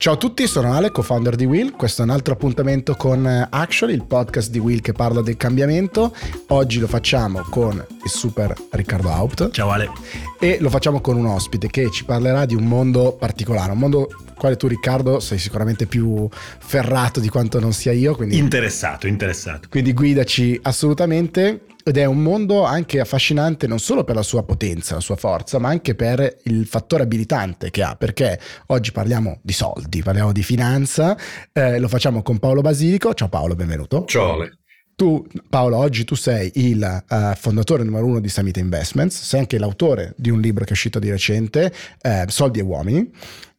Ciao a tutti, sono Ale, co-founder di Will. Questo è un altro appuntamento con Actually, il podcast di Will che parla del cambiamento. Oggi lo facciamo con il super Riccardo Haupt. Ciao Ale. E lo facciamo con un ospite che ci parlerà di un mondo particolare, un mondo quale tu Riccardo sei sicuramente più ferrato di quanto non sia io. Quindi, interessato, interessato. Quindi guidaci assolutamente ed è un mondo anche affascinante non solo per la sua potenza, la sua forza, ma anche per il fattore abilitante che ha, perché oggi parliamo di soldi, parliamo di finanza, eh, lo facciamo con Paolo Basilico. Ciao Paolo, benvenuto. Ciao Ale. Tu, Paolo, oggi tu sei il uh, fondatore numero uno di Summit Investments, sei anche l'autore di un libro che è uscito di recente, eh, Soldi e Uomini,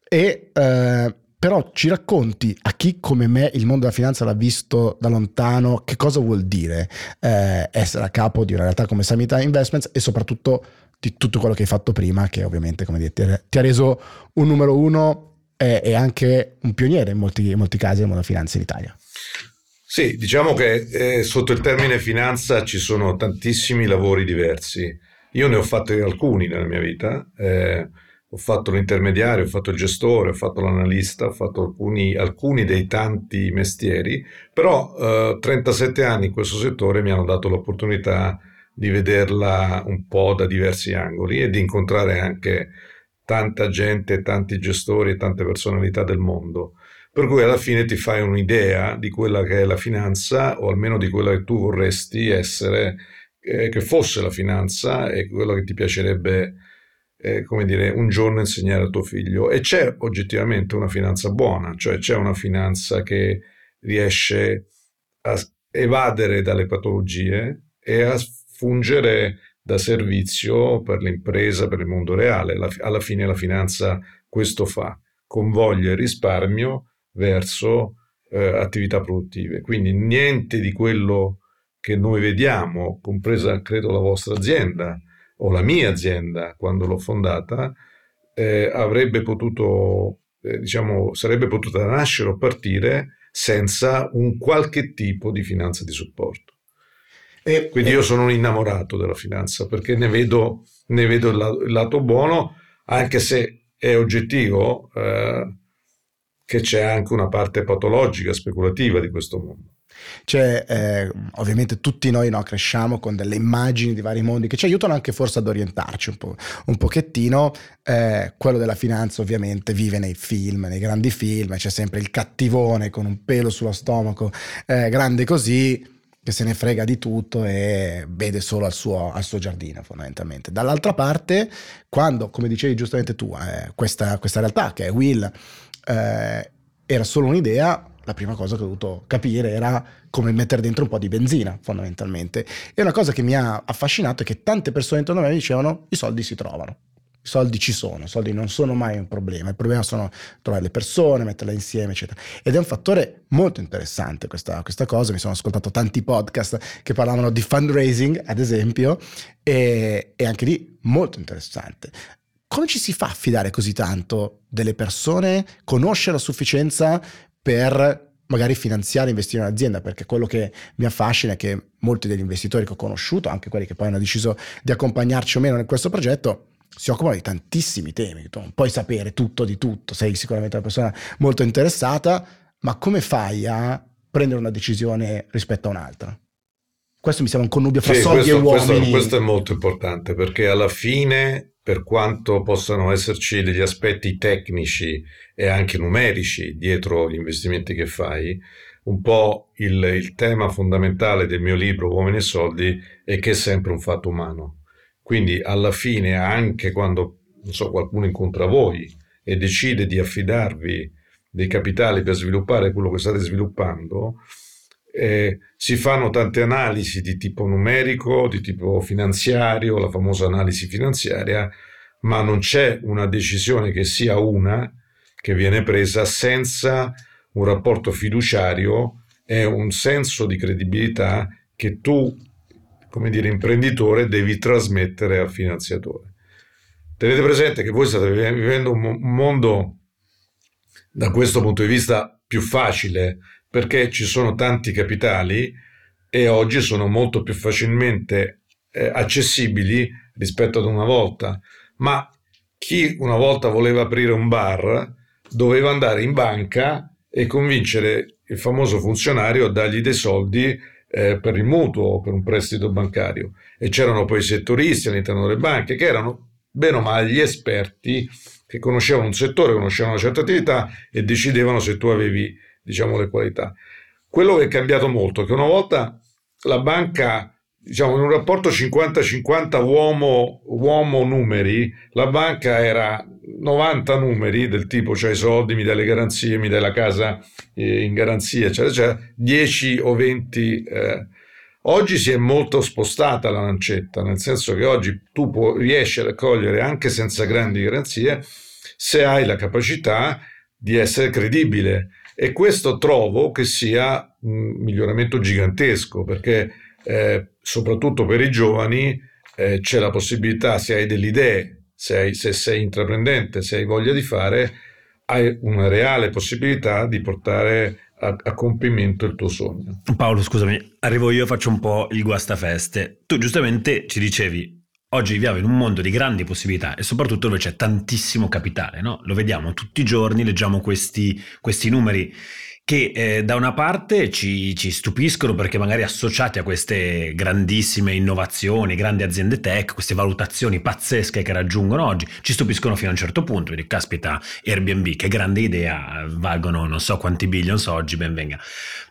e uh, però ci racconti a chi come me il mondo della finanza l'ha visto da lontano, che cosa vuol dire eh, essere a capo di una realtà come Summit Investments e soprattutto di tutto quello che hai fatto prima, che ovviamente come dire, ti ha reso un numero uno e, e anche un pioniere in molti, in molti casi nel mondo della finanza in Italia. Sì, diciamo che eh, sotto il termine finanza ci sono tantissimi lavori diversi. Io ne ho fatti alcuni nella mia vita. Eh, ho fatto l'intermediario, ho fatto il gestore, ho fatto l'analista, ho fatto alcuni, alcuni dei tanti mestieri, però eh, 37 anni in questo settore mi hanno dato l'opportunità di vederla un po' da diversi angoli e di incontrare anche tanta gente, tanti gestori e tante personalità del mondo. Per cui alla fine ti fai un'idea di quella che è la finanza o almeno di quella che tu vorresti essere, eh, che fosse la finanza e quello che ti piacerebbe eh, come dire, un giorno insegnare a tuo figlio. E c'è oggettivamente una finanza buona, cioè c'è una finanza che riesce a evadere dalle patologie e a fungere da servizio per l'impresa, per il mondo reale. La, alla fine la finanza questo fa, convoglie risparmio verso eh, attività produttive. Quindi niente di quello che noi vediamo, compresa credo la vostra azienda, o la mia azienda quando l'ho fondata eh, avrebbe potuto, eh, diciamo, sarebbe potuta nascere o partire senza un qualche tipo di finanza di supporto. E, Quindi io sono un innamorato della finanza perché ne vedo, ne vedo il, lato, il lato buono, anche se è oggettivo eh, che c'è anche una parte patologica, speculativa di questo mondo. Cioè, eh, ovviamente tutti noi no, cresciamo con delle immagini di vari mondi che ci aiutano anche forse ad orientarci un, po', un pochettino. Eh, quello della finanza ovviamente vive nei film, nei grandi film, c'è sempre il cattivone con un pelo sullo stomaco eh, grande così che se ne frega di tutto e vede solo al suo, al suo giardino fondamentalmente. Dall'altra parte, quando, come dicevi giustamente tu, eh, questa, questa, realtà che è Will eh, era solo un'idea, la prima cosa che ho dovuto capire era come mettere dentro un po' di benzina, fondamentalmente. E una cosa che mi ha affascinato è che tante persone intorno a me mi dicevano i soldi si trovano. I soldi ci sono, i soldi non sono mai un problema, il problema sono trovare le persone, metterle insieme, eccetera. Ed è un fattore molto interessante questa, questa cosa, mi sono ascoltato tanti podcast che parlavano di fundraising, ad esempio, e, e anche lì molto interessante come ci si fa a fidare così tanto delle persone, conoscere a sufficienza per magari finanziare, investire in un'azienda, perché quello che mi affascina è che molti degli investitori che ho conosciuto, anche quelli che poi hanno deciso di accompagnarci o meno in questo progetto, si occupano di tantissimi temi. Tu non puoi sapere tutto di tutto, sei sicuramente una persona molto interessata, ma come fai a prendere una decisione rispetto a un'altra? Questo mi sembra un connubio fra sì, soldi questo, e uomini. Questo, questo è molto importante perché alla fine per quanto possano esserci degli aspetti tecnici e anche numerici dietro gli investimenti che fai, un po' il, il, tema fondamentale del mio libro Uomini e Soldi è che è sempre un fatto umano. Quindi alla fine, anche quando so, qualcuno incontra voi e decide di affidarvi dei capitali per sviluppare quello che state sviluppando, eh, si fanno tante analisi di tipo numerico, di tipo finanziario, la famosa analisi finanziaria, ma non c'è una decisione che sia una che viene presa senza un rapporto fiduciario e un senso di credibilità che tu, come dire, imprenditore, devi trasmettere al finanziatore. Tenete presente che voi state vivendo un mondo da questo punto di vista più facile perché ci sono tanti capitali e oggi sono molto più facilmente eh, accessibili rispetto ad una volta. Ma chi una volta voleva aprire un bar doveva andare in banca e convincere il famoso funzionario a dargli dei soldi eh, per il mutuo o per un prestito bancario. E c'erano poi i settoristi all'interno delle banche che erano, bene o male, gli esperti che conoscevano un settore, conoscevano una certa attività e decidevano se tu avevi, diciamo, le qualità. Quello che è cambiato molto è che una volta la banca diciamo, in un rapporto 50-50 uomo, uomo numeri, la banca era 90 numeri del tipo c'hai i soldi, mi dai le garanzie, mi dai la casa eh, in garanzia, eccetera, eccetera, 10 o 20. Eh. Oggi si è molto spostata la lancetta, nel senso che oggi tu può, riesci a raccogliere anche senza grandi garanzie se hai la capacità di essere credibile. E questo trovo che sia un miglioramento gigantesco perché eh, soprattutto per i giovani eh, c'è la possibilità, se hai delle idee, se, hai, se sei intraprendente, se hai voglia di fare, hai una reale possibilità di portare a, a, compimento il tuo sogno. Paolo, scusami, arrivo io, faccio un po' il guastafeste. Tu giustamente ci dicevi, oggi viviamo in un mondo di grandi possibilità e soprattutto dove c'è tantissimo capitale, no? Lo vediamo tutti i giorni, leggiamo questi, questi numeri che eh, da una parte ci, ci, stupiscono perché magari associati a queste grandissime innovazioni, grandi aziende tech, queste valutazioni pazzesche che raggiungono oggi, ci stupiscono fino a un certo punto. Quindi, caspita, Airbnb, che grande idea, valgono non so quanti billions oggi, ben venga.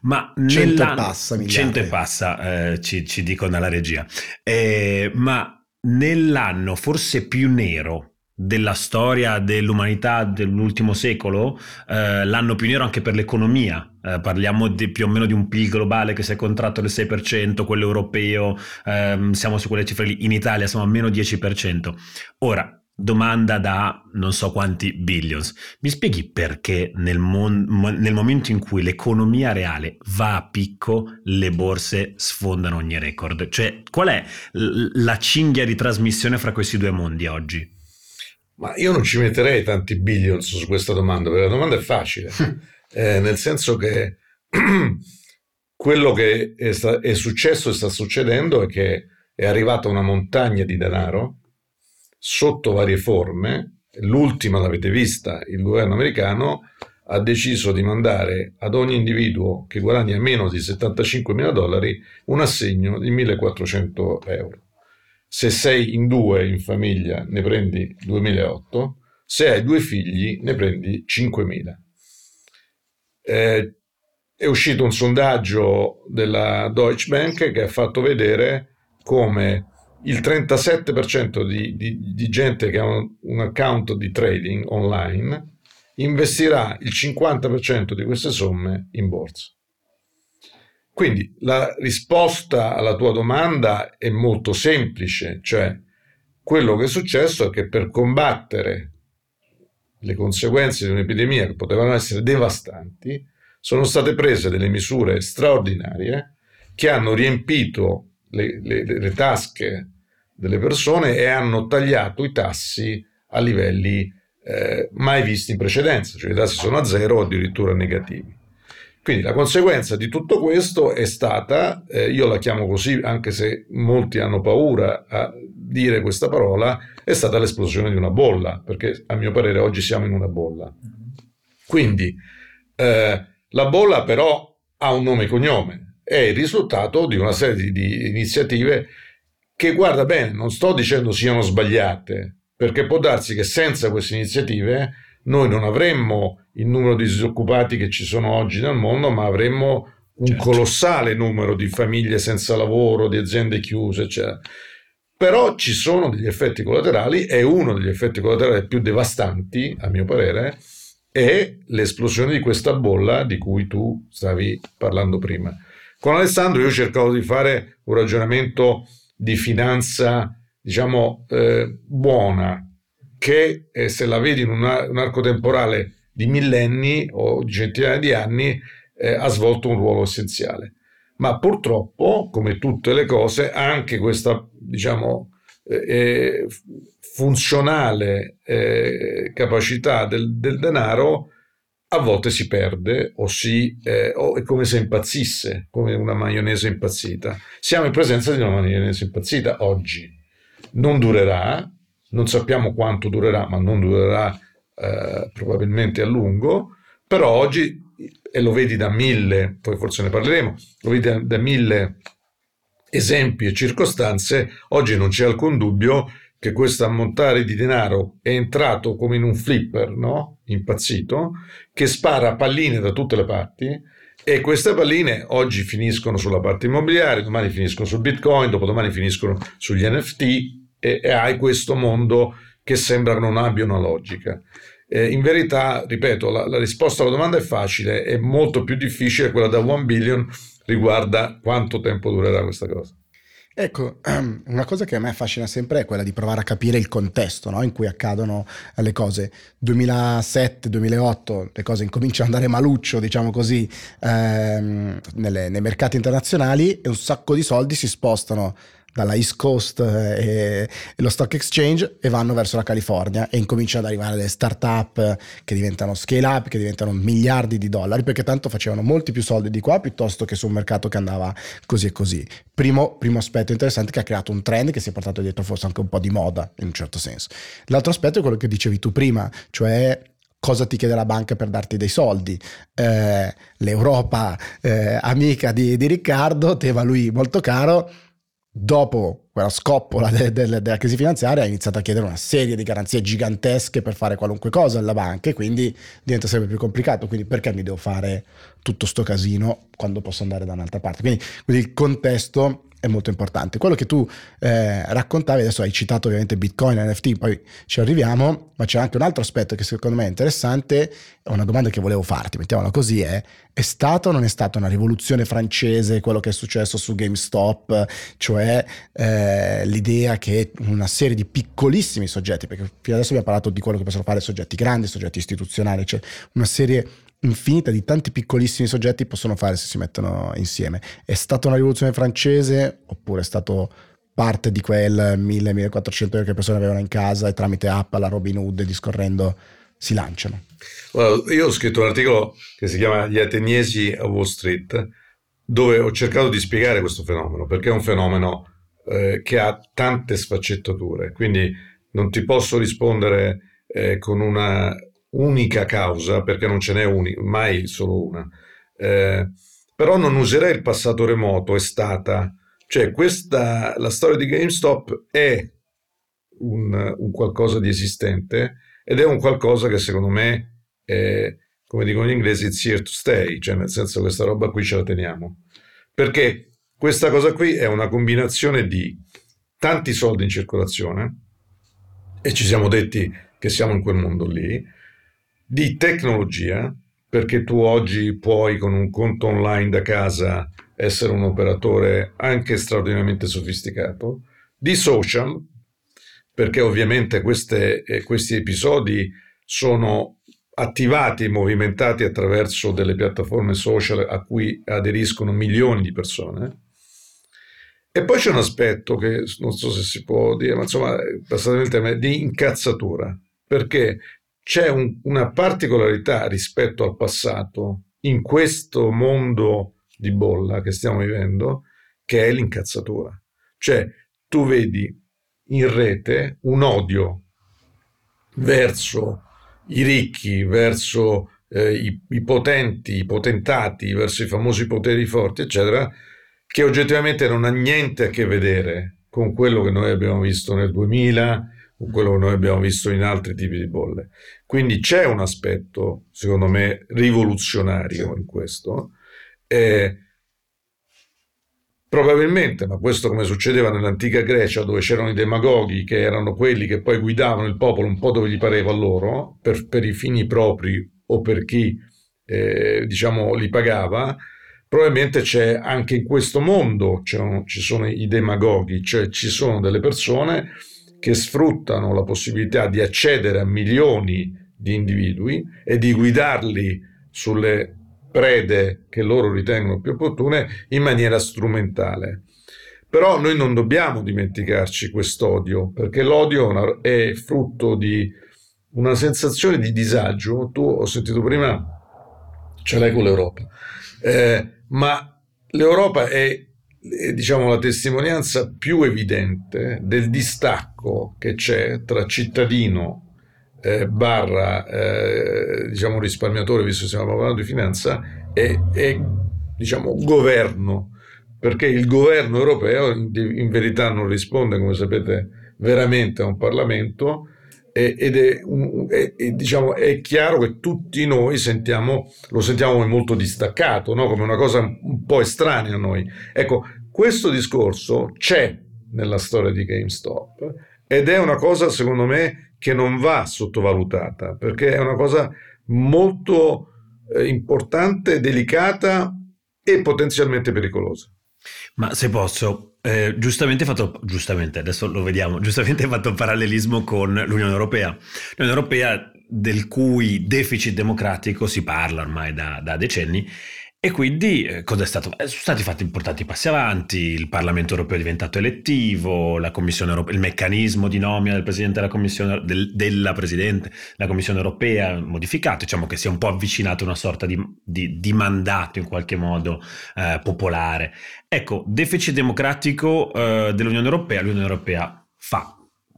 Ma 100 e passa, 100 e passa, eh, ci, ci dicono dalla regia. Eh, ma nell'anno forse più nero della storia dell'umanità dell'ultimo secolo, eh, l'anno più nero anche per l'economia. Eh, parliamo di, più o meno di un PIL globale che si è contratto del 6%, quello europeo, ehm, siamo su quelle cifre lì, in Italia siamo a meno 10%. Ora, domanda da non so quanti billions. Mi spieghi perché nel, mon- nel, momento in cui l'economia reale va a picco, le borse sfondano ogni record? Cioè, qual è l- la cinghia di trasmissione fra questi due mondi oggi? Ma io non ci metterei tanti billions su questa domanda, perché la domanda è facile, eh, nel senso che quello che è, sta- è successo e sta succedendo è che è arrivata una montagna di denaro sotto varie forme. L'ultima l'avete vista, il governo americano ha deciso di mandare ad ogni individuo che guadagna meno di 75 mila dollari un assegno di 1400 euro. Se sei in due in famiglia ne prendi 2008, se hai due figli ne prendi 5.000. Eh, è uscito un sondaggio della Deutsche Bank che ha fatto vedere come il 37% di, di, di gente che ha un, un account di trading online investirà il 50% di queste somme in borsa. Quindi la risposta alla tua domanda è molto semplice, cioè quello che è successo è che per combattere le conseguenze di un'epidemia che potevano essere devastanti, sono state prese delle misure straordinarie che hanno riempito le, le, le tasche delle persone e hanno tagliato i tassi a livelli eh, mai visti in precedenza, cioè i tassi sono a zero o addirittura negativi. Quindi la conseguenza di tutto questo è stata, eh, io la chiamo così anche se molti hanno paura a dire questa parola, è stata l'esplosione di una bolla, perché a mio parere oggi siamo in una bolla. Quindi eh, la bolla però ha un nome e cognome, è il risultato di una serie di, iniziative che, guarda bene, non sto dicendo siano sbagliate, perché può darsi che senza queste iniziative noi non avremmo il numero di disoccupati che ci sono oggi nel mondo, ma avremmo un certo. colossale numero di famiglie senza lavoro, di aziende chiuse, eccetera. Però ci sono degli effetti collaterali e uno degli effetti collaterali più devastanti, a mio parere, è l'esplosione di questa bolla di cui tu stavi parlando prima. Con Alessandro io cercavo di fare un ragionamento di finanza, diciamo, eh, buona, che eh, se la vedi in una, un arco temporale di millenni o di centinaia di anni eh, ha svolto un ruolo essenziale. Ma purtroppo, come tutte le cose, anche questa, diciamo, eh, funzionale eh, capacità del, del, denaro a volte si perde o, si, eh, o è come se impazzisse, come una maionese impazzita. Siamo in presenza di una maionese impazzita oggi. Non durerà, non sappiamo quanto durerà, ma non durerà eh, probabilmente a lungo, però oggi, e lo vedi da mille, poi forse ne parleremo, lo vedi da, da mille esempi e circostanze, oggi non c'è alcun dubbio che questo ammontare di denaro è entrato come in un flipper, no? Impazzito, che spara palline da tutte le parti e queste palline oggi finiscono sulla parte immobiliare, domani finiscono sul Bitcoin, dopodomani finiscono sugli NFT e, e hai questo mondo che sembra non abbia una logica. Eh, in verità, ripeto, la, la, risposta alla domanda è facile, è molto più difficile, quella da 1 billion riguarda quanto tempo durerà questa cosa. Ecco, una cosa che a me affascina sempre è quella di provare a capire il contesto no? in cui accadono le cose. 2007-2008 le cose incominciano ad andare maluccio, diciamo così, ehm, nelle, nei mercati internazionali e un sacco di soldi si spostano dalla East Coast eh, e, lo Stock Exchange e vanno verso la California e incominciano ad arrivare le start-up che diventano scale up, che diventano miliardi di dollari perché tanto facevano molti più soldi di qua piuttosto che su un mercato che andava così e così. Primo, primo aspetto interessante che ha creato un trend che si è portato dietro forse anche un po' di moda in un certo senso. L'altro aspetto è quello che dicevi tu prima, cioè cosa ti chiede la banca per darti dei soldi. Eh, L'Europa eh, amica di, di Riccardo, tema lui molto caro, dopo quella scoppola de, de, della crisi finanziaria ha iniziato a chiedere una serie di garanzie gigantesche per fare qualunque cosa alla banca e quindi diventa sempre più complicato. Quindi perché mi devo fare tutto sto casino quando posso andare da un'altra parte? Quindi, quindi il contesto è molto importante. Quello che tu eh, raccontavi, adesso hai citato ovviamente Bitcoin, NFT, poi ci arriviamo, ma c'è anche un altro aspetto che secondo me è interessante, è una domanda che volevo farti, mettiamola così, è, è stata o non è stata una rivoluzione francese quello che è successo su GameStop, cioè eh, l'idea che una serie di piccolissimi soggetti, perché fino adesso abbiamo parlato di quello che possono fare soggetti grandi, soggetti istituzionali, cioè una serie infinita di tanti piccolissimi soggetti possono fare se si mettono insieme. È stata una rivoluzione francese oppure è stato parte di quel 1000-1400 euro che persone avevano in casa e tramite app alla Robin Hood discorrendo si lanciano? Well, io ho scritto un articolo che si chiama Gli ateniesi a Wall Street dove ho cercato di spiegare questo fenomeno perché è un fenomeno eh, che ha tante sfaccettature quindi non ti posso rispondere eh, con una unica causa, perché non ce n'è uni, mai solo una. Eh, però non userei il passato remoto, è stata. Cioè, questa, la storia di GameStop è un, un qualcosa di esistente ed è un qualcosa che secondo me è, come dicono gli inglesi, it's here to stay, cioè nel senso questa roba qui ce la teniamo. Perché questa cosa qui è una combinazione di tanti soldi in circolazione, e ci siamo detti che siamo in quel mondo lì, di tecnologia, perché tu oggi puoi con un conto online da casa essere un operatore anche straordinariamente sofisticato, di social, perché ovviamente queste, eh, questi episodi sono attivati e movimentati attraverso delle piattaforme social a cui aderiscono milioni di persone. E poi c'è un aspetto che non so se si può dire, ma insomma, passatemi il termine, di incazzatura, perché c'è un, una particolarità rispetto al passato in questo mondo di bolla che stiamo vivendo, che è l'incazzatura. Cioè, tu vedi in rete un odio verso i ricchi, verso eh, i, i, potenti, i potentati, verso i famosi poteri forti, eccetera, che oggettivamente non ha niente a che vedere con quello che noi abbiamo visto nel 2000, quello che noi abbiamo visto in altri tipi di bolle. Quindi c'è un aspetto, secondo me, rivoluzionario in questo. Eh, probabilmente, ma questo come succedeva nell'antica Grecia, dove c'erano i demagoghi che erano quelli che poi guidavano il popolo un po' dove gli pareva loro, per, per i fini propri o per chi, eh, diciamo, li pagava, probabilmente c'è anche in questo mondo, ci sono i demagoghi, cioè ci sono delle persone che sfruttano la possibilità di accedere a milioni di individui e di guidarli sulle prede che loro ritengono più opportune in maniera strumentale. Però noi non dobbiamo dimenticarci quest'odio, perché l'odio è frutto di una sensazione di disagio. Tu ho sentito prima, ce l'hai con l'Europa, eh, ma l'Europa è diciamo, la testimonianza più evidente del distacco che c'è tra cittadino eh, barra eh, diciamo risparmiatore, visto che stiamo parlando di finanza, e, e diciamo governo, perché il governo europeo in verità non risponde, come sapete, veramente a un Parlamento ed è, è, è, diciamo, è, chiaro che tutti noi sentiamo, lo sentiamo molto distaccato, no? come una cosa un po' estranea a noi. Ecco, questo discorso c'è nella storia di GameStop ed è una cosa, secondo me, che non va sottovalutata, perché è una cosa molto eh, importante, delicata e potenzialmente pericolosa. Ma se posso, eh, giustamente fatto, giustamente, adesso lo vediamo, giustamente fatto parallelismo con l'Unione Europea. L'Unione Europea del cui deficit democratico si parla ormai da, da decenni e quindi eh, cosa è stato? Eh, sono stati fatti importanti passi avanti, il Parlamento europeo è diventato elettivo, la Commissione europea, il meccanismo di nomina del Presidente della Commissione, del, della Presidente della Commissione europea modificato, diciamo che si è un po' avvicinato a una sorta di, di, di mandato in qualche modo eh, popolare. Ecco, deficit democratico eh, dell'Unione Europea, l'Unione Europea fa,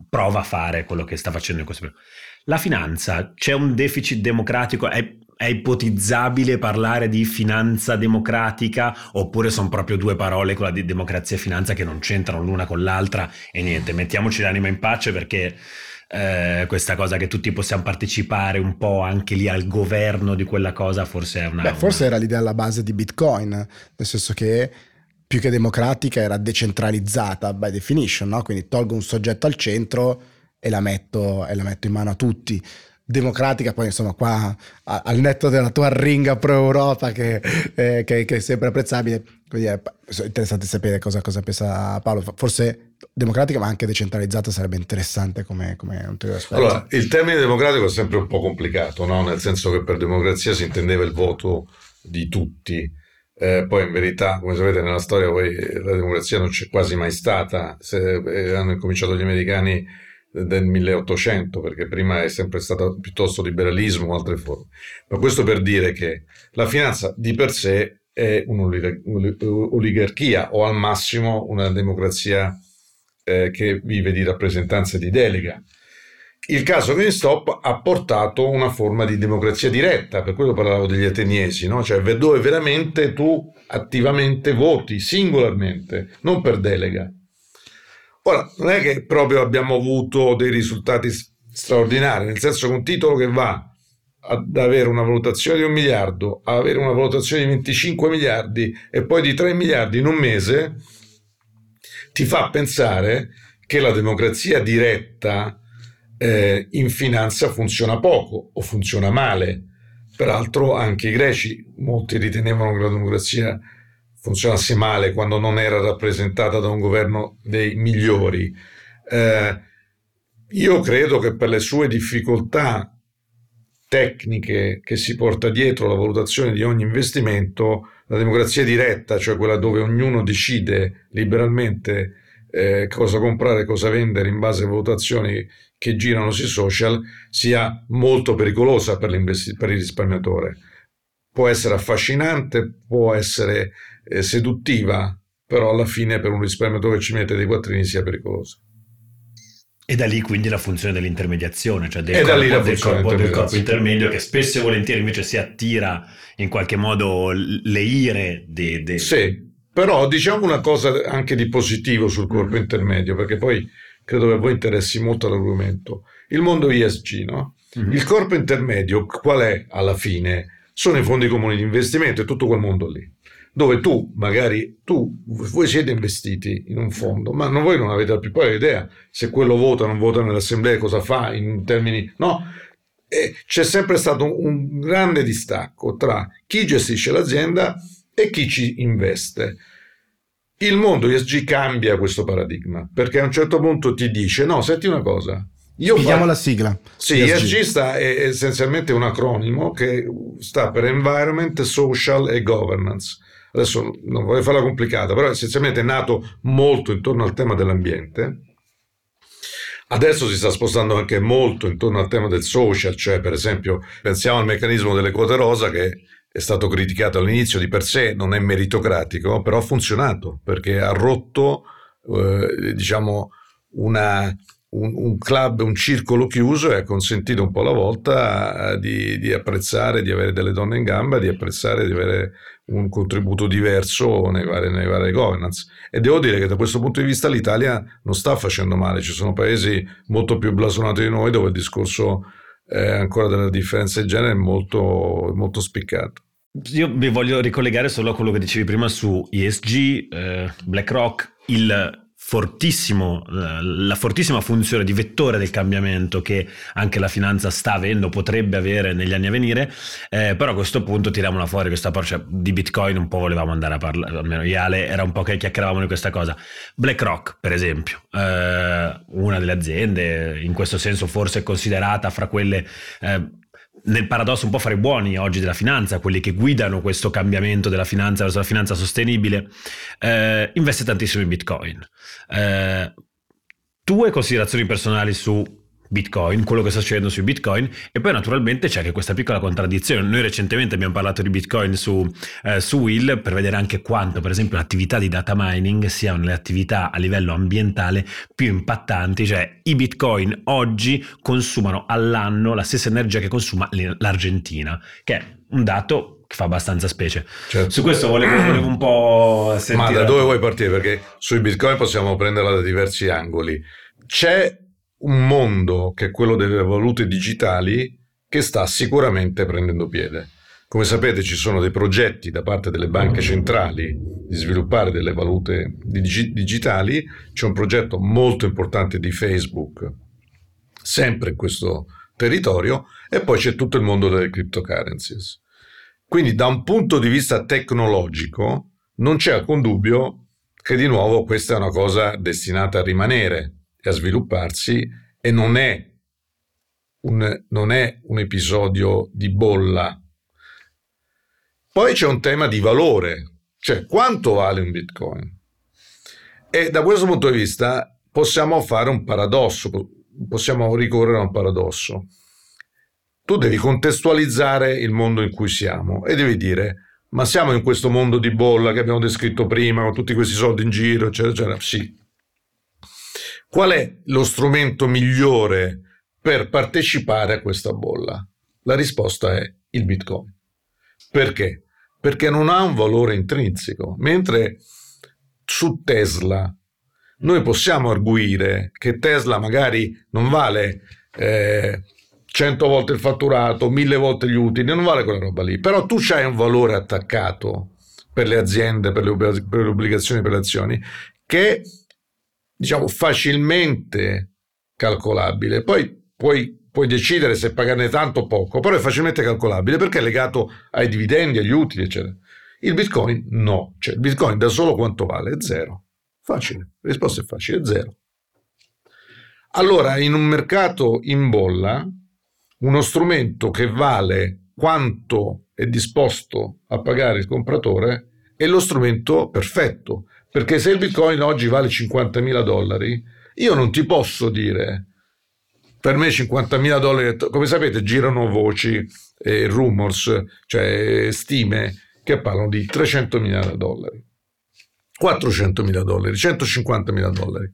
prova a fare quello che sta facendo in questo periodo. La finanza, c'è un deficit democratico, è è ipotizzabile parlare di finanza democratica oppure sono proprio due parole, quella di democrazia e finanza, che non c'entrano l'una con l'altra e niente, mettiamoci l'anima in pace perché eh, questa cosa che tutti possiamo partecipare un po' anche lì al governo di quella cosa forse è una... Beh, forse era l'idea alla base di Bitcoin, nel senso che più che democratica era decentralizzata by definition, no? quindi tolgo un soggetto al centro e la metto, e la metto in mano a tutti democratica, poi insomma qua al netto della tua ringa pro-Europa che, eh, che, che, è sempre apprezzabile, quindi è interessante sapere cosa, cosa, pensa Paolo, forse democratica ma anche decentralizzata sarebbe interessante come, come ulteriore aspetto. Allora, il termine democratico è sempre un po' complicato, no? nel senso che per democrazia si intendeva il voto di tutti, eh, poi in verità, come sapete, nella storia poi la democrazia non c'è quasi mai stata, Se, eh, hanno cominciato gli americani del 1800, perché prima è sempre stato piuttosto liberalismo o altre forme. Ma questo per dire che la finanza di per sé è un'oligarchia o al massimo una democrazia eh, che vive di rappresentanza e di delega. Il caso GameStop ha portato una forma di democrazia diretta, per quello parlavo degli ateniesi, no? cioè dove veramente tu attivamente voti singolarmente, non per delega. Ora, non è che proprio abbiamo avuto dei risultati straordinari, nel senso che un titolo che va ad avere una valutazione di un miliardo, a avere una valutazione di 25 miliardi e poi di 3 miliardi in un mese, ti fa pensare che la democrazia diretta eh, in finanza funziona poco o funziona male. Peraltro anche i greci, molti ritenevano che la democrazia funzionasse male quando non era rappresentata da un governo dei migliori. Eh, io credo che per le sue difficoltà tecniche che si porta dietro la valutazione di ogni investimento, la democrazia diretta, cioè quella dove ognuno decide liberalmente eh, cosa comprare, cosa vendere in base a valutazioni che girano sui social, sia molto pericolosa per, per il risparmiatore. Può essere affascinante, può essere eh, seduttiva, però alla fine per un risparmiatore che ci mette dei quattrini sia pericolosa. E da lì quindi la funzione dell'intermediazione, cioè del, corpo, del, corpo, del corpo, intermedio che spesso e volentieri invece si attira in qualche modo le ire di... De... Sì, però diciamo una cosa anche di positivo sul corpo mm-hmm. intermedio, perché poi credo che a voi interessi molto l'argomento. Il mondo ISG, no? Mm-hmm. Il corpo intermedio qual è alla fine? Sono i fondi comuni di investimento e tutto quel mondo lì dove tu magari tu, voi siete investiti in un fondo, ma non, voi non avete la più pari idea se quello vota o non vota nell'assemblea, cosa fa in termini... No, e c'è sempre stato un, un grande distacco tra chi gestisce l'azienda e chi ci investe. Il mondo ESG cambia questo paradigma perché a un certo punto ti dice: No, senti una cosa. Io Spieghiamo la sigla. Sì, ESG. ESG sta, è essenzialmente un acronimo che sta per Environment, Social e Governance adesso non vorrei farla complicata, però essenzialmente è nato molto intorno al tema dell'ambiente. Adesso si sta spostando anche molto intorno al tema del social, cioè per esempio pensiamo al meccanismo delle quote rosa che è stato criticato all'inizio di per sé, non è meritocratico, però ha funzionato perché ha rotto eh, diciamo una un, un, club, un circolo chiuso e ha consentito un po' alla volta di, di, apprezzare, di avere delle donne in gamba, di apprezzare di avere un contributo diverso nei vari, nei vari governance. E devo dire che da questo punto di vista l'Italia non sta facendo male, ci sono paesi molto più blasonati di noi dove il discorso eh, ancora della differenza di genere è molto, molto spiccato. Io mi voglio ricollegare solo a quello che dicevi prima su ESG, eh, BlackRock, il fortissimo, la fortissima funzione di vettore del cambiamento che anche la finanza sta avendo, potrebbe avere negli anni a venire, eh, però a questo punto tiriamola fuori questa parte di Bitcoin, un po' volevamo andare a parlare, almeno Iale era un po' che chiacchieravamo di questa cosa. BlackRock, per esempio, eh, una delle aziende, in questo senso forse considerata fra quelle eh, nel paradosso un po' fare buoni oggi della finanza, quelli che guidano questo cambiamento della finanza verso la finanza sostenibile, eh, investe tantissimo in Bitcoin. Eh, tue considerazioni personali su Bitcoin, quello che sta succedendo sui Bitcoin e poi naturalmente c'è anche questa piccola contraddizione. Noi recentemente abbiamo parlato di Bitcoin su, eh, su Will per vedere anche quanto per esempio l'attività di data mining sia una attività a livello ambientale più impattanti, cioè i Bitcoin oggi consumano all'anno la stessa energia che consuma l'Argentina, che è un dato che fa abbastanza specie. Certo. Su questo volevo, volevo, un po' sentire. Ma da dove vuoi partire? Perché sui Bitcoin possiamo prenderla da diversi angoli. C'è un mondo che è quello delle valute digitali che sta sicuramente prendendo piede. Come sapete ci sono dei progetti da parte delle banche centrali di sviluppare delle valute digitali, c'è un progetto molto importante di Facebook, sempre in questo territorio, e poi c'è tutto il mondo delle cryptocurrencies. Quindi da un punto di vista tecnologico non c'è alcun dubbio che di nuovo questa è una cosa destinata a rimanere e a svilupparsi e non è un, non è un episodio di bolla. Poi c'è un tema di valore, cioè quanto vale un bitcoin. E da questo punto di vista possiamo fare un paradosso, possiamo ricorrere a un paradosso. Tu devi contestualizzare il mondo in cui siamo e devi dire, ma siamo in questo mondo di bolla che abbiamo descritto prima, con tutti questi soldi in giro, eccetera, eccetera. Sì, Qual è lo strumento migliore per partecipare a questa bolla? La risposta è il Bitcoin. Perché? Perché non ha un valore intrinseco, mentre su Tesla noi possiamo arguire che Tesla magari non vale eh, 100 volte il fatturato, 1000 volte gli utili, non vale quella roba lì, però tu c'hai un valore attaccato per le aziende, per le, per le obbligazioni, per le azioni, che diciamo, facilmente calcolabile. Poi puoi, puoi decidere se pagarne tanto o poco, però è facilmente calcolabile perché è legato ai dividendi, agli utili, eccetera. Il Bitcoin no, cioè il Bitcoin da solo quanto vale? Zero. Facile, la risposta è facile, zero. Allora, in un mercato in bolla, uno strumento che vale quanto è disposto a pagare il compratore è lo strumento perfetto, perché se il bitcoin oggi vale 50.000 dollari, io non ti posso dire, per me 50.000 dollari, come sapete girano voci, e rumors, cioè stime che parlano di 300.000 dollari, 400.000 dollari, 150.000 dollari.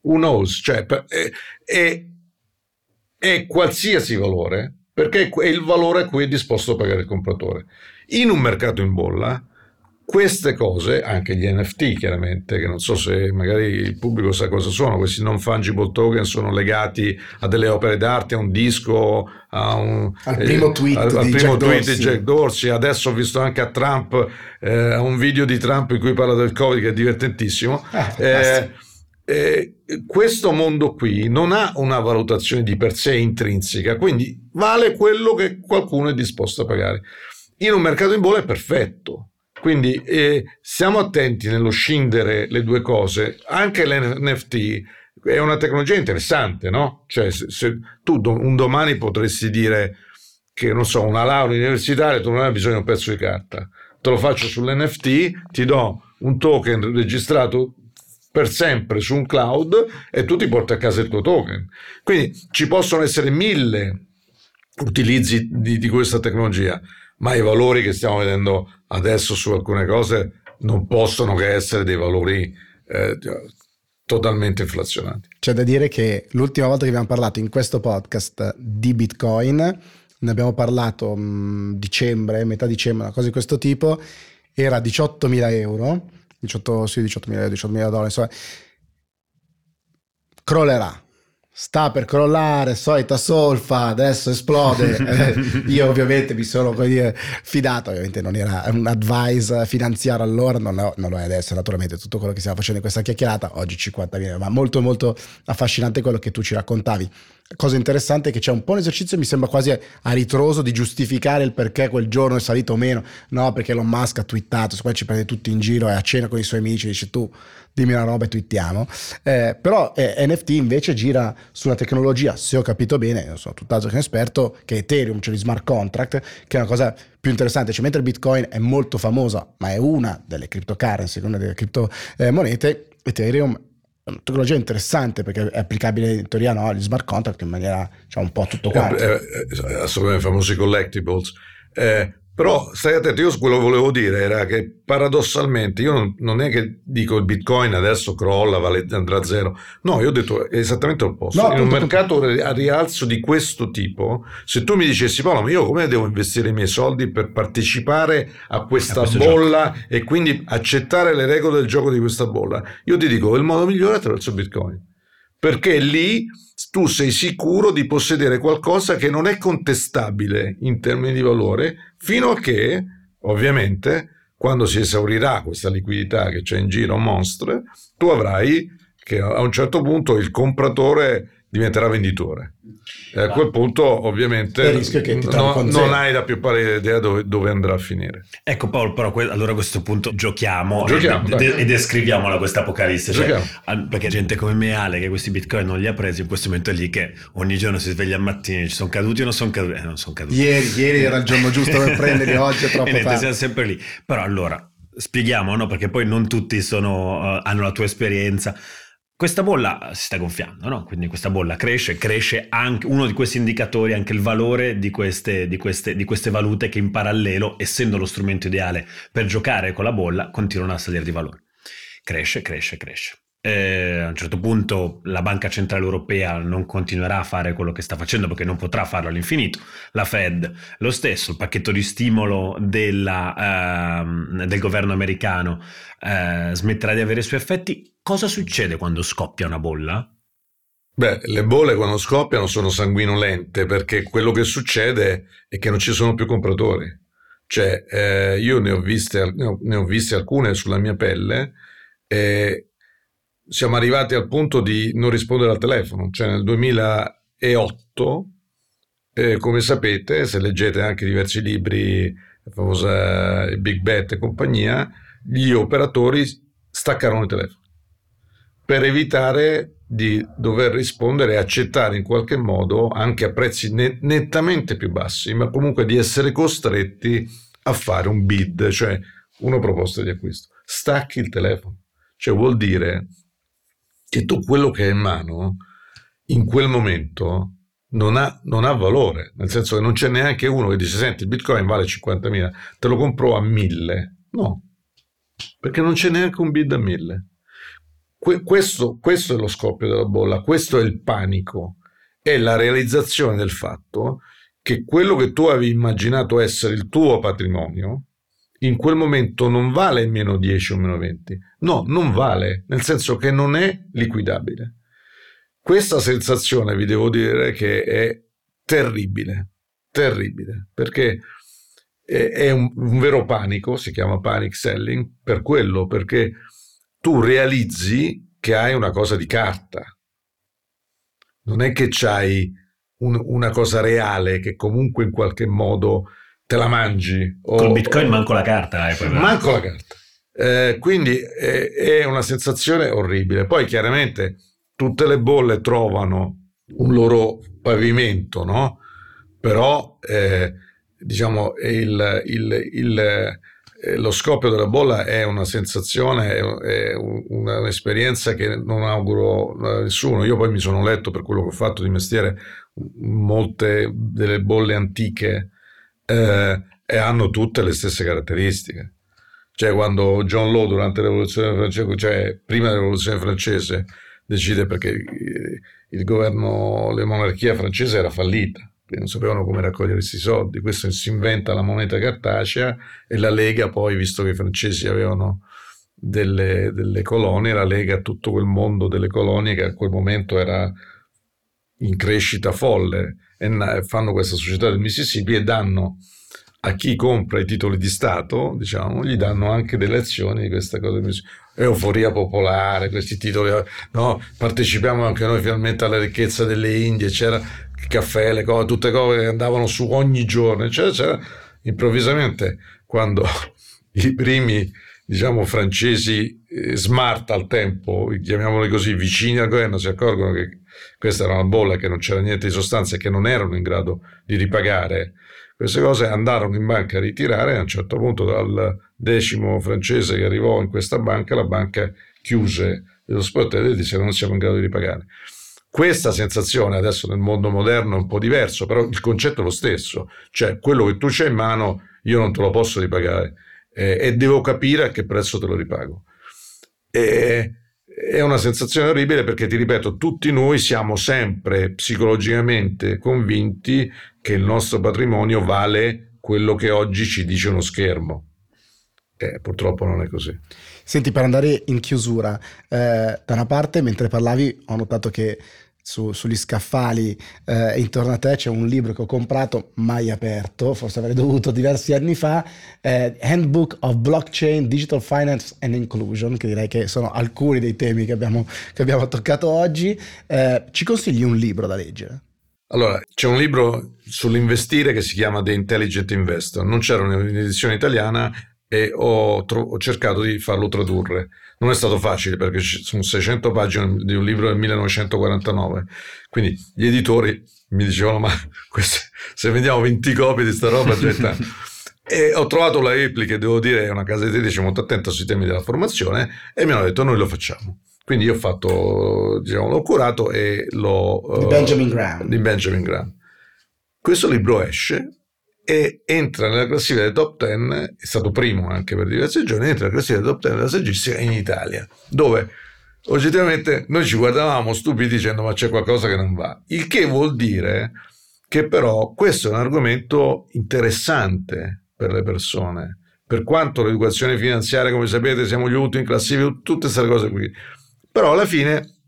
Who knows? Cioè, è, è, è qualsiasi valore, perché è il valore a cui è disposto a pagare il compratore. In un mercato in bolla, queste cose, anche gli NFT chiaramente, che non so se magari il pubblico sa cosa sono, questi non fungible token sono legati a delle opere d'arte, a un disco, a un, al primo tweet, eh, al, al di, primo Jack tweet di Jack Dorsey. Adesso ho visto anche a Trump, eh, un video di Trump in cui parla del Covid che è divertentissimo. Ah, eh, eh, questo mondo qui non ha una valutazione di per sé intrinseca, quindi vale quello che qualcuno è disposto a pagare. In un mercato in bolla è perfetto quindi eh, stiamo attenti nello scindere le due cose. Anche l'NFT è una tecnologia interessante, no? Cioè, se, se tu do, un domani potresti dire che, non so, una laurea universitaria, tu non hai bisogno di un pezzo di carta. Te lo faccio sull'NFT, ti do un token registrato per sempre su un cloud e tu ti porti a casa il tuo token. Quindi ci possono essere mille utilizzi di, di questa tecnologia ma i valori che stiamo vedendo adesso su alcune cose non possono che essere dei valori eh, totalmente inflazionati. C'è da dire che l'ultima volta che abbiamo parlato in questo podcast di Bitcoin, ne abbiamo parlato mh, dicembre, metà dicembre, una cosa di questo tipo, era 18.000 euro, 18, sì, 18.000 euro, 18.000 dollari, insomma, crollerà sta per crollare, solita solfa, adesso esplode. Eh, io ovviamente mi sono dire, fidato, ovviamente non era un advice finanziario allora, non, lo, non lo è adesso naturalmente tutto quello che stiamo facendo in questa chiacchierata, oggi 50.000, ma molto molto affascinante quello che tu ci raccontavi. Cosa interessante è che c'è un po' un esercizio, mi sembra quasi a ritroso di giustificare il perché quel giorno è salito o meno. No, perché Elon Musk ha twittato, poi ci prende tutti in giro e a cena con i suoi amici dice tu dimmi una roba e twittiamo. Eh, però eh, NFT invece gira su una tecnologia, se ho capito bene, non sono tutt'altro che un esperto, che è Ethereum, cioè gli smart contract, che è una cosa più interessante. Cioè, mentre Bitcoin è molto famosa, ma è una delle cryptocurrency, una delle criptomonete, Ethereum è una tecnologia interessante perché è applicabile in teoria no, agli smart contract in maniera diciamo, un po' tutto quanto. Eh, eh, assolutamente famosi collectibles. Eh, però stai attento, io quello che volevo dire era che paradossalmente io non, non, è che dico il bitcoin adesso crolla, vale, andrà a zero. No, io ho detto esattamente l'opposto. No, In un mercato a rialzo di questo tipo, se tu mi dicessi Paolo, ma io come devo investire i miei soldi per partecipare a questa a bolla gioco. e quindi accettare le regole del gioco di questa bolla? Io ti dico, il modo migliore è attraverso bitcoin. Perché lì tu sei sicuro di possedere qualcosa che non è contestabile in termini di valore, fino a che, ovviamente, quando si esaurirà questa liquidità che c'è in giro monstre, tu avrai che a un certo punto il compratore diventerà venditore. E a quel punto ovviamente no, non hai la più pallida idea dove, dove, andrà a finire. Ecco Paolo, però que- allora a questo punto giochiamo, giochiamo e, de- e, descriviamola questa apocalisse. Cioè, perché gente come me Ale che questi bitcoin non li ha presi, in questo momento è lì che ogni giorno si sveglia al mattino, ci sono caduti o non sono caduti? Eh, non sono caduti. Ieri, ieri era il giorno giusto per prenderli, oggi è troppo e tardi. siamo sempre lì. Però allora, spieghiamo, no? perché poi non tutti sono, uh, hanno la tua esperienza questa bolla si sta gonfiando, no? quindi questa bolla cresce, cresce anche uno di questi indicatori, anche il valore di queste, di, queste, di queste, valute che in parallelo, essendo lo strumento ideale per giocare con la bolla, continuano a salire di valore. Cresce, cresce, cresce. Eh, a un certo punto la Banca Centrale Europea non continuerà a fare quello che sta facendo perché non potrà farlo all'infinito. La Fed lo stesso, il pacchetto di stimolo della, uh, del governo americano uh, smetterà di avere i suoi effetti. Cosa succede quando scoppia una bolla? Beh, le bolle quando scoppiano sono sanguinolente perché quello che succede è che non ci sono più compratori. Cioè, eh, io ne ho, viste, ne ho viste alcune sulla mia pelle e siamo arrivati al punto di non rispondere al telefono, cioè nel 2008, eh, come sapete, se leggete anche diversi libri, la famosa Big Bet e compagnia, gli operatori staccarono i telefoni per evitare di dover rispondere e accettare in qualche modo, anche a prezzi net- nettamente più bassi, ma comunque di essere costretti a fare un bid, cioè una proposta di acquisto. Stacchi il telefono, cioè vuol dire che tu quello che hai in mano in quel momento non ha, non ha, valore, nel senso che non c'è neanche uno che dice senti il bitcoin vale 50.000, te lo compro a 1.000. No, perché non c'è neanche un bid a 1.000. Que- questo, questo è lo scoppio della bolla, questo è il panico, è la realizzazione del fatto che quello che tu avevi immaginato essere il tuo patrimonio in quel momento non vale meno 10 o meno 20. No, non vale, nel senso che non è liquidabile. Questa sensazione vi devo dire che è terribile, terribile, perché è un, un vero panico, si chiama panic selling, per quello, perché tu realizzi che hai una cosa di carta. Non è che c'hai un, una cosa reale che comunque in qualche modo te la mangi. O, Col bitcoin manco la carta. Eh, manco la carta. Eh, quindi è, è, una sensazione orribile. Poi chiaramente tutte le bolle trovano un loro pavimento, no? Però eh, diciamo il, il, il, eh, lo scoppio della bolla è una sensazione, è un'esperienza che non auguro a nessuno. Io poi mi sono letto per quello che ho fatto di mestiere molte delle bolle antiche eh, e hanno tutte le stesse caratteristiche. Cioè quando John Law durante la rivoluzione francese, cioè prima della rivoluzione francese, decide perché il governo, la monarchia francese era fallita, non sapevano come raccogliere questi soldi. Questo si inventa la moneta cartacea e la Lega poi, visto che i francesi avevano delle, delle colonie, la Lega tutto quel mondo delle colonie che a quel momento era in crescita folle e fanno questa società del Mississippi e danno a chi compra i titoli di Stato, diciamo, gli danno anche delle azioni di questa cosa. Euforia popolare, questi titoli, no? partecipiamo anche noi finalmente alla ricchezza delle Indie, c'era il caffè, le cose, tutte cose che andavano su ogni giorno, eccetera, eccetera. Improvvisamente, quando i primi, diciamo, francesi eh, smart al tempo, chiamiamoli così, vicini al governo, si accorgono che questa era una bolla, che non c'era niente di sostanza e che non erano in grado di ripagare queste cose andarono in banca a ritirare e a un certo punto dal decimo francese che arrivò in questa banca, la banca chiuse lo sportello e disse non siamo in grado di ripagare. Questa sensazione adesso nel mondo moderno è un po' diverso, però il concetto è lo stesso, cioè quello che tu c'hai in mano io non te lo posso ripagare eh, e devo capire a che prezzo te lo ripago. E, è una sensazione orribile perché, ti ripeto, tutti noi siamo sempre psicologicamente convinti che il nostro patrimonio vale quello che oggi ci dice uno schermo. Eh, purtroppo non è così. Senti, per andare in chiusura, eh, da una parte, mentre parlavi, ho notato che su, sugli scaffali eh, intorno a te c'è un libro che ho comprato, mai aperto, forse avrei dovuto diversi anni fa, eh, Handbook of Blockchain, Digital Finance and Inclusion, che direi che sono alcuni dei temi che abbiamo, che abbiamo toccato oggi. Eh, ci consigli un libro da leggere? Allora, c'è un libro sull'investire che si chiama The Intelligent Investor, non c'era un'edizione italiana e ho, tro- ho cercato di farlo tradurre non è stato facile perché ci sono 600 pagine di un libro del 1949, quindi gli editori mi dicevano ma queste, se vendiamo 20 copie di sta roba getta... e ho trovato la Epli che devo dire è una casa editrice molto attenta sui temi della formazione e mi hanno detto noi lo facciamo. Quindi io ho fatto, diciamo, l'ho curato e l'ho... Di Benjamin Graham. Di Benjamin Graham. Questo libro esce e entra nella classifica del top 10, è stato primo anche per diversi giorni, entra nella classifica del top 10 della saggistica in Italia, dove oggettivamente noi ci guardavamo stupidi dicendo ma c'è qualcosa che non va. Il che vuol dire che però questo è un argomento interessante per le persone, per quanto l'educazione finanziaria, come sapete, siamo gli ultimi in classifica, tutte queste cose qui. Però alla fine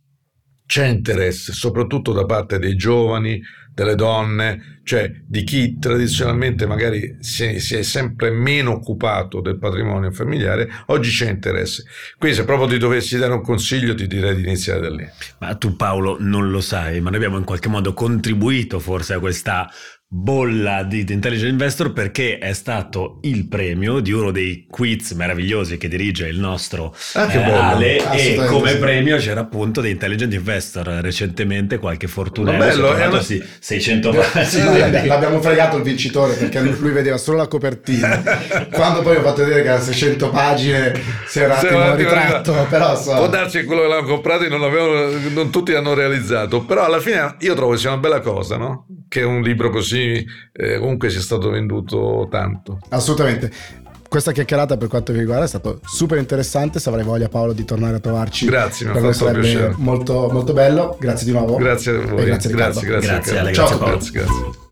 c'è interesse, soprattutto da parte dei giovani, delle donne, cioè di chi tradizionalmente magari si, si, è sempre meno occupato del patrimonio familiare, oggi c'è interesse. Quindi se proprio ti dovessi dare un consiglio ti direi di iniziare da lì. Ma tu Paolo non lo sai, ma noi abbiamo in qualche modo contribuito forse a questa bolla di Intelligent Investor perché è stato il premio di uno dei quiz meravigliosi che dirige il nostro ah, eh, Ale e come premio c'era appunto di Intelligent Investor recentemente qualche fortuna bello, è una... 600 sì, sì, l'abbiamo fregato il vincitore perché lui vedeva solo la copertina quando poi ho fatto vedere che era 600 pagine si era un attimo ritratto però so. può darsi che quello che l'hanno comprato non, avevano, non tutti l'hanno realizzato però alla fine io trovo che sia una bella cosa no? Che un libro così eh, comunque sia stato venduto tanto. Assolutamente. Questa chiacchierata per quanto mi riguarda è stato super interessante, se avrai voglia Paolo di tornare a trovarci. Grazie, mi ha fatto piacere. Molto, molto bello, grazie di nuovo. Grazie a voi. grazie, grazie, grazie, grazie, grazie, Ciao, grazie, grazie.